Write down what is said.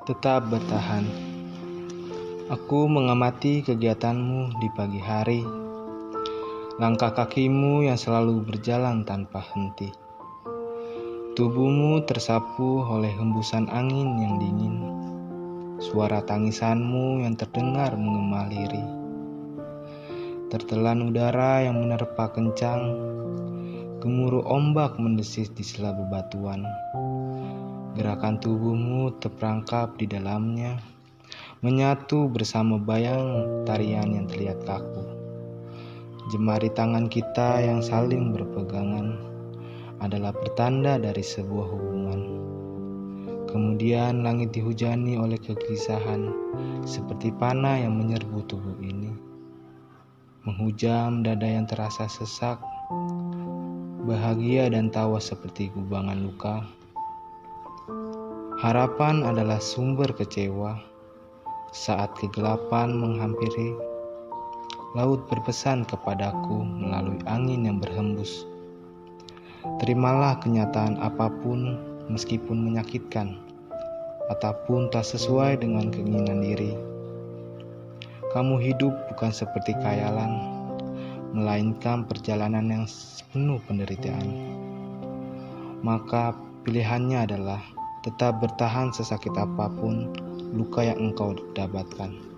Tetap bertahan. Aku mengamati kegiatanmu di pagi hari. Langkah kakimu yang selalu berjalan tanpa henti. Tubuhmu tersapu oleh hembusan angin yang dingin. Suara tangisanmu yang terdengar menggema lirih. Tertelan udara yang menerpa kencang. Gemuruh ombak mendesis di sela bebatuan. Gerakan tubuhmu terperangkap di dalamnya, menyatu bersama bayang tarian yang terlihat kaku. Jemari tangan kita yang saling berpegangan adalah pertanda dari sebuah hubungan. Kemudian langit dihujani oleh kegelisahan, seperti panah yang menyerbu tubuh ini. Menghujam dada yang terasa sesak, bahagia dan tawa seperti gubangan luka. Harapan adalah sumber kecewa saat kegelapan menghampiri. Laut berpesan kepadaku melalui angin yang berhembus. Terimalah kenyataan apa pun meskipun menyakitkan ataupun tak sesuai dengan keinginan diri. Kamu hidup bukan seperti kayalan, melainkan perjalanan yang penuh penderitaan. Maka pilihannya adalah tetap bertahan sesakit apa pun luka yang engkau dapatkan.